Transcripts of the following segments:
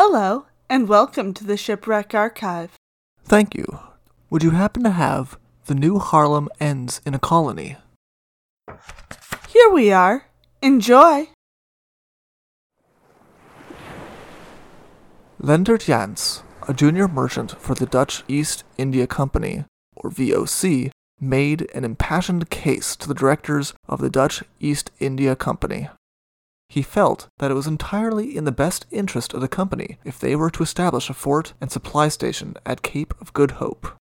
Hello, and welcome to the Shipwreck Archive. Thank you. Would you happen to have The New Haarlem Ends in a Colony? Here we are. Enjoy. Lendert Jans, a junior merchant for the Dutch East India Company, or VOC, made an impassioned case to the directors of the Dutch East India Company. He felt that it was entirely in the best interest of the company if they were to establish a fort and supply station at Cape of Good Hope.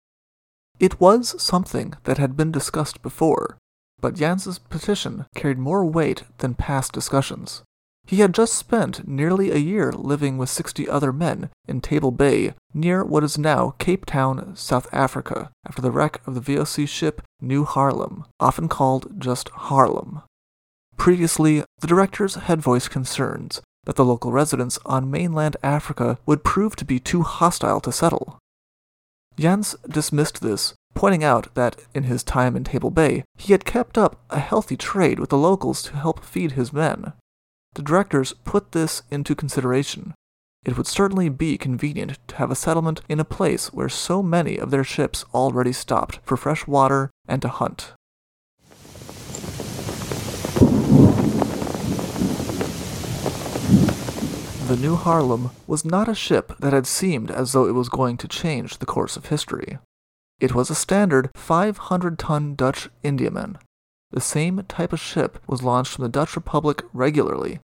It was something that had been discussed before, but Jans's petition carried more weight than past discussions. He had just spent nearly a year living with 60 other men in Table Bay near what is now Cape Town, South Africa, after the wreck of the VOC ship New Haarlem, often called just Haarlem. Previously, the directors had voiced concerns that the local residents on mainland Africa would prove to be too hostile to settle. Jans dismissed this, pointing out that in his time in Table Bay, he had kept up a healthy trade with the locals to help feed his men. The directors put this into consideration. It would certainly be convenient to have a settlement in a place where so many of their ships already stopped for fresh water and to hunt. The New Haarlem was not a ship that had seemed as though it was going to change the course of history. It was a standard 500 ton Dutch Indiaman. The same type of ship was launched from the Dutch Republic regularly.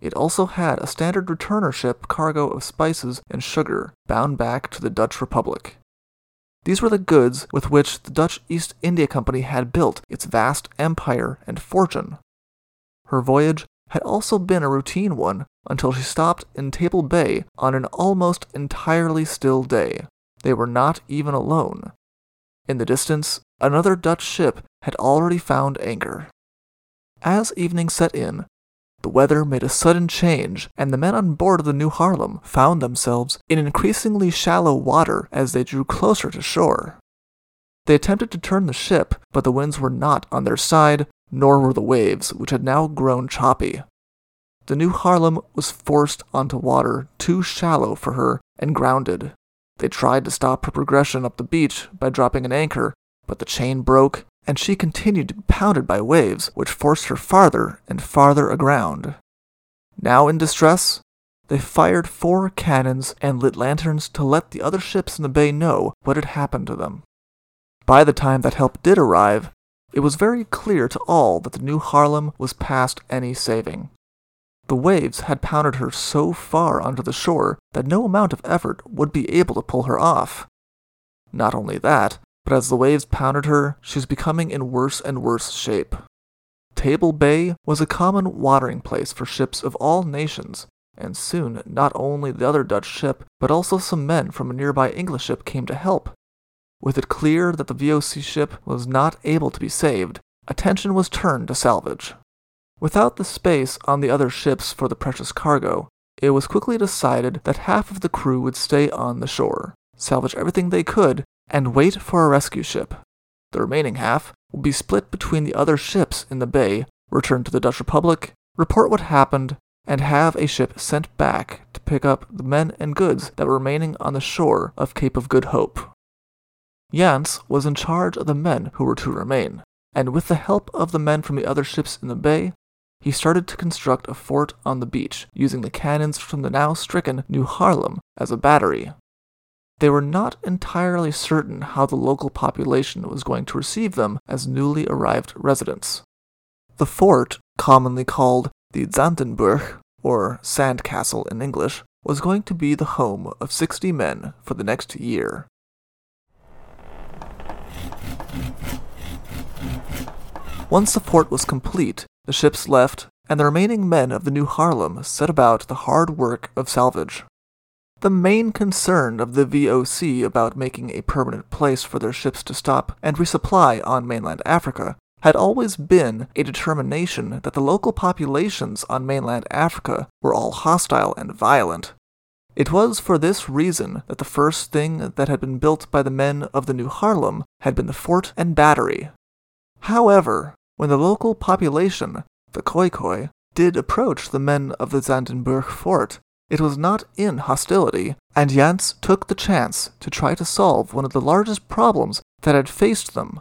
It also had a standard returner ship cargo of spices and sugar bound back to the Dutch Republic. These were the goods with which the Dutch East India Company had built its vast empire and fortune. Her voyage had also been a routine one until she stopped in Table Bay on an almost entirely still day. They were not even alone. In the distance, another Dutch ship had already found anchor. As evening set in, the weather made a sudden change, and the men on board of the New Haarlem found themselves in increasingly shallow water as they drew closer to shore. They attempted to turn the ship, but the winds were not on their side, nor were the waves, which had now grown choppy. The New Haarlem was forced onto water too shallow for her and grounded. They tried to stop her progression up the beach by dropping an anchor, but the chain broke, and she continued to be pounded by waves, which forced her farther and farther aground. Now in distress, they fired four cannons and lit lanterns to let the other ships in the bay know what had happened to them. By the time that help did arrive, it was very clear to all that the New Haarlem was past any saving. The waves had pounded her so far onto the shore that no amount of effort would be able to pull her off. Not only that, but as the waves pounded her, she was becoming in worse and worse shape. Table Bay was a common watering place for ships of all nations, and soon not only the other Dutch ship, but also some men from a nearby English ship came to help. With it clear that the VOC ship was not able to be saved, attention was turned to salvage. Without the space on the other ships for the precious cargo, it was quickly decided that half of the crew would stay on the shore, salvage everything they could, and wait for a rescue ship. The remaining half would be split between the other ships in the bay, return to the Dutch Republic, report what happened, and have a ship sent back to pick up the men and goods that were remaining on the shore of Cape of Good Hope. Jans was in charge of the men who were to remain, and with the help of the men from the other ships in the bay, he started to construct a fort on the beach, using the cannons from the now stricken New Haarlem as a battery. They were not entirely certain how the local population was going to receive them as newly arrived residents. The fort, commonly called the Zandenburg, or Sand Castle in English, was going to be the home of 60 men for the next year. Once the fort was complete, the ships left, and the remaining men of the New Haarlem set about the hard work of salvage. The main concern of the VOC about making a permanent place for their ships to stop and resupply on mainland Africa had always been a determination that the local populations on mainland Africa were all hostile and violent. It was for this reason that the first thing that had been built by the men of the New Haarlem had been the fort and battery. However, when the local population, the Khoikhoi, did approach the men of the Zandenburg fort, It was not in hostility, and Jans took the chance to try to solve one of the largest problems that had faced them.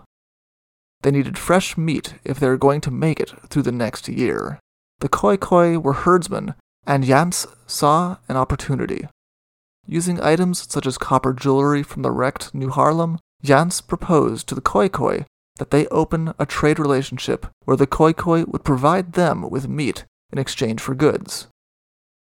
They needed fresh meat if they were going to make it through the next year. The Khoikhoi were herdsmen, and Jans saw an opportunity. Using items such as copper jewelry from the wrecked New Haarlem, Jans proposed to the Khoikhoi that they open a trade relationship where the Khoikhoi would provide them with meat in exchange for goods.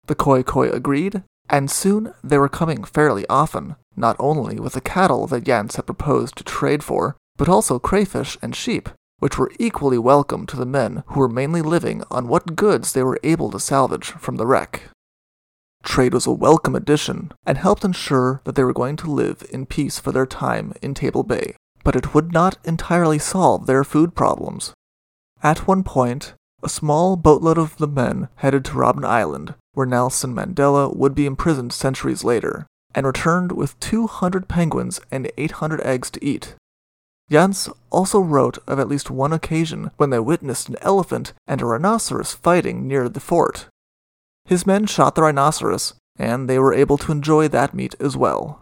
The Khoikhoi agreed, and soon they were coming fairly often, not only with the cattle that Jans had proposed to trade for, but also crayfish and sheep, which were equally welcome to the men who were mainly living on what goods they were able to salvage from the wreck. Trade was a welcome addition and helped ensure that they were going to live in peace for their time in Table Bay, but it would not entirely solve their food problems. At one point, a small boatload of the men headed to Robben Island, where Nelson Mandela would be imprisoned centuries later, and returned with 200 penguins and 800 eggs to eat. Jans also wrote of at least one occasion when they witnessed an elephant and a rhinoceros fighting near the fort. His men shot the rhinoceros, and they were able to enjoy that meat as well.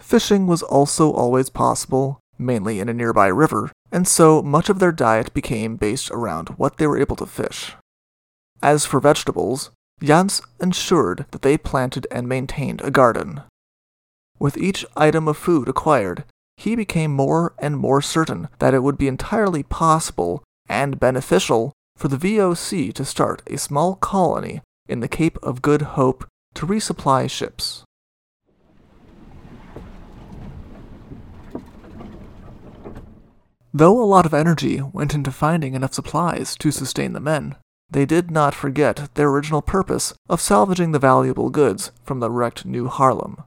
Fishing was also always possible, mainly in a nearby river, and so much of their diet became based around what they were able to fish. As for vegetables, Jans ensured that they planted and maintained a garden. With each item of food acquired, he became more and more certain that it would be entirely possible and beneficial for the VOC to start a small colony in the Cape of Good Hope to resupply ships. Though a lot of energy went into finding enough supplies to sustain the men, they did not forget their original purpose of salvaging the valuable goods from the wrecked New Haarlem.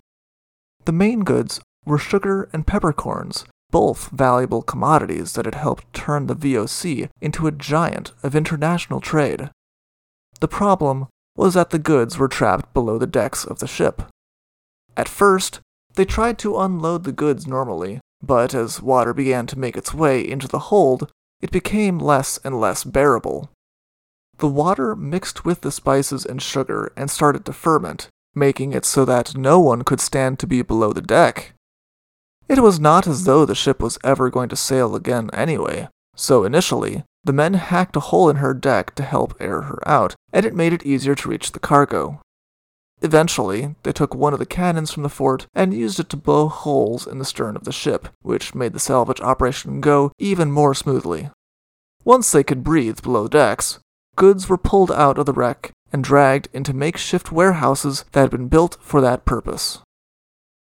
The main goods were sugar and peppercorns, both valuable commodities that had helped turn the VOC into a giant of international trade. The problem was that the goods were trapped below the decks of the ship. At first, they tried to unload the goods normally, but as water began to make its way into the hold, it became less and less bearable. The water mixed with the spices and sugar and started to ferment, making it so that no one could stand to be below the deck. It was not as though the ship was ever going to sail again anyway, so initially, the men hacked a hole in her deck to help air her out, and it made it easier to reach the cargo. Eventually, they took one of the cannons from the fort and used it to blow holes in the stern of the ship, which made the salvage operation go even more smoothly. Once they could breathe below decks, goods were pulled out of the wreck and dragged into makeshift warehouses that had been built for that purpose.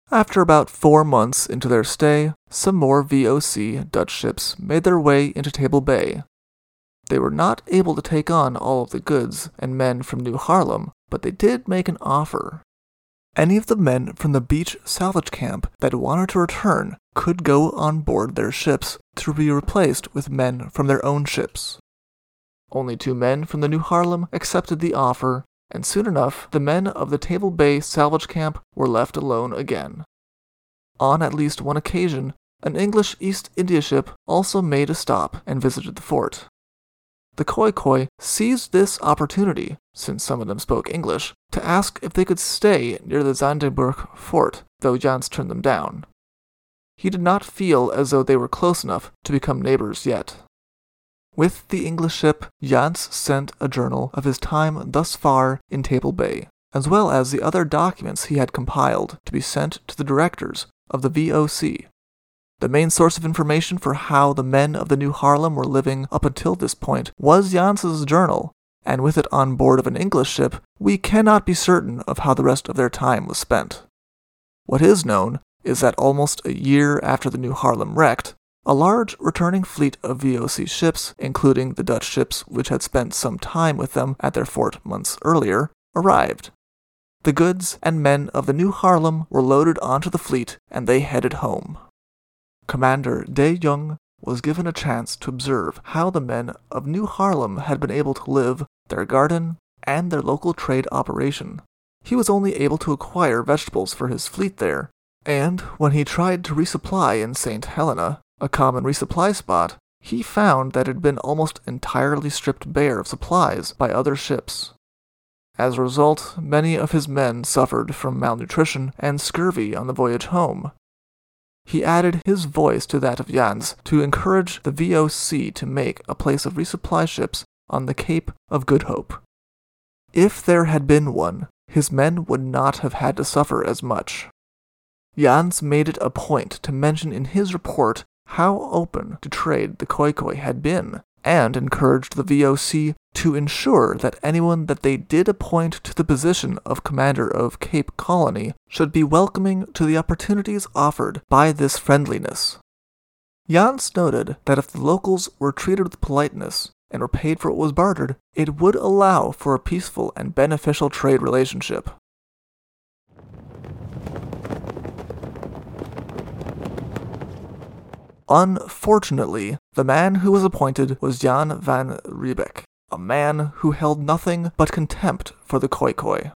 After about four months into their stay, some more VOC Dutch ships made their way into Table Bay. They were not able to take on all of the goods and men from New Haarlem, but they did make an offer. Any of the men from the beach salvage camp that wanted to return could go on board their ships to be replaced with men from their own ships. Only two men from the New Haarlem accepted the offer, and soon enough the men of the Table Bay salvage camp were left alone again. On at least one occasion, an English East India ship also made a stop and visited the fort. The Khoikhoi seized this opportunity, since some of them spoke English, to ask if they could stay near the Zandenburg fort, though Jans turned them down. He did not feel as though they were close enough to become neighbors yet. With the English ship, Jans sent a journal of his time thus far in Table Bay, as well as the other documents he had compiled to be sent to the directors of the VOC the main source of information for how the men of the New Haarlem were living up until this point was Jans's journal, and with it on board of an English ship, we cannot be certain of how the rest of their time was spent. What is known is that almost a year after the New Haarlem wrecked, a large returning fleet of VOC ships, including the Dutch ships which had spent some time with them at their fort months earlier, arrived. The goods and men of the New Haarlem were loaded onto the fleet and they headed home. Commander De Jong was given a chance to observe how the men of New Haarlem had been able to live, their garden, and their local trade operation. He was only able to acquire vegetables for his fleet there, and when he tried to resupply in St. Helena, a common resupply spot, he found that it had been almost entirely stripped bare of supplies by other ships. As a result, many of his men suffered from malnutrition and scurvy on the voyage home. He added his voice to that of Jans to encourage the VOC to make a place of resupply ships on the Cape of Good Hope. If there had been one, his men would not have had to suffer as much. Jans made it a point to mention in his report how open to trade the Khoikhoi had been, and encouraged the VOC to ensure that anyone that they did appoint to the position of commander of Cape Colony should be welcoming to the opportunities offered by this friendliness. Jans noted that if the locals were treated with politeness and were paid for what was bartered, it would allow for a peaceful and beneficial trade relationship. Unfortunately, the man who was appointed was Jan van Riebeeck, a man who held nothing but contempt for the Khoikhoi.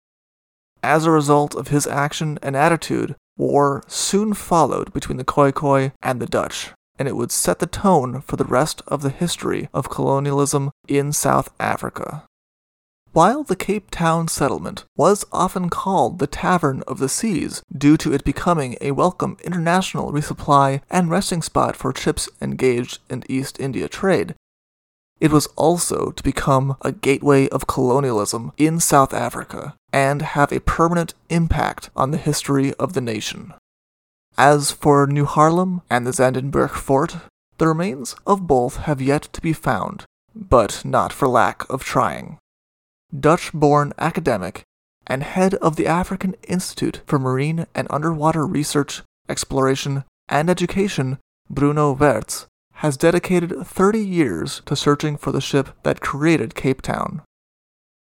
As a result of his action and attitude, war soon followed between the Khoikhoi and the Dutch, and it would set the tone for the rest of the history of colonialism in South Africa. While the Cape Town settlement was often called the Tavern of the Seas due to it becoming a welcome international resupply and resting spot for ships engaged in East India trade, it was also to become a gateway of colonialism in South Africa and have a permanent impact on the history of the nation. As for New Haarlem and the Zandenburg Fort, the remains of both have yet to be found, but not for lack of trying. Dutch born academic and head of the African Institute for Marine and Underwater Research, Exploration, and Education, Bruno Werz, has dedicated 30 years to searching for the ship that created Cape Town.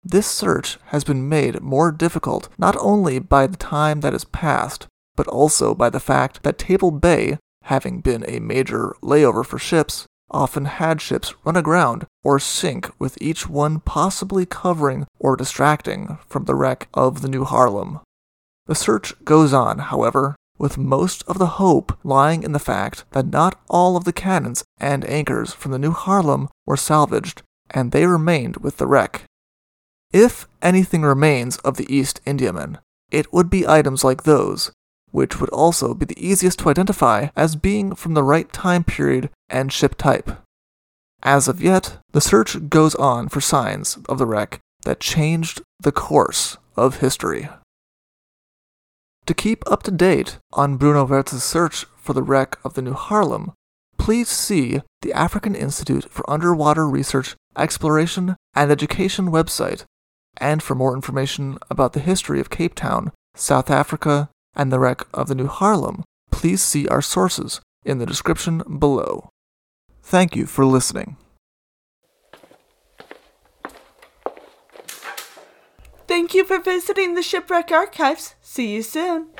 This search has been made more difficult not only by the time that has passed, but also by the fact that Table Bay, having been a major layover for ships, often had ships run aground or sink with each one possibly covering or distracting from the wreck of the New Haarlem. The search goes on, however, with most of the hope lying in the fact that not all of the cannons and anchors from the New Haarlem were salvaged, and they remained with the wreck. If anything remains of the East Indiaman, it would be items like those, which would also be the easiest to identify as being from the right time period and ship type. As of yet, the search goes on for signs of the wreck that changed the course of history. To keep up to date on Bruno Werz's search for the wreck of the New Haarlem, please see the African Institute for Underwater Research, Exploration, and Education website, and for more information about the history of Cape Town, South Africa, and the wreck of the New Haarlem, please see our sources in the description below. Thank you for listening. Thank you for visiting the Shipwreck Archives. See you soon.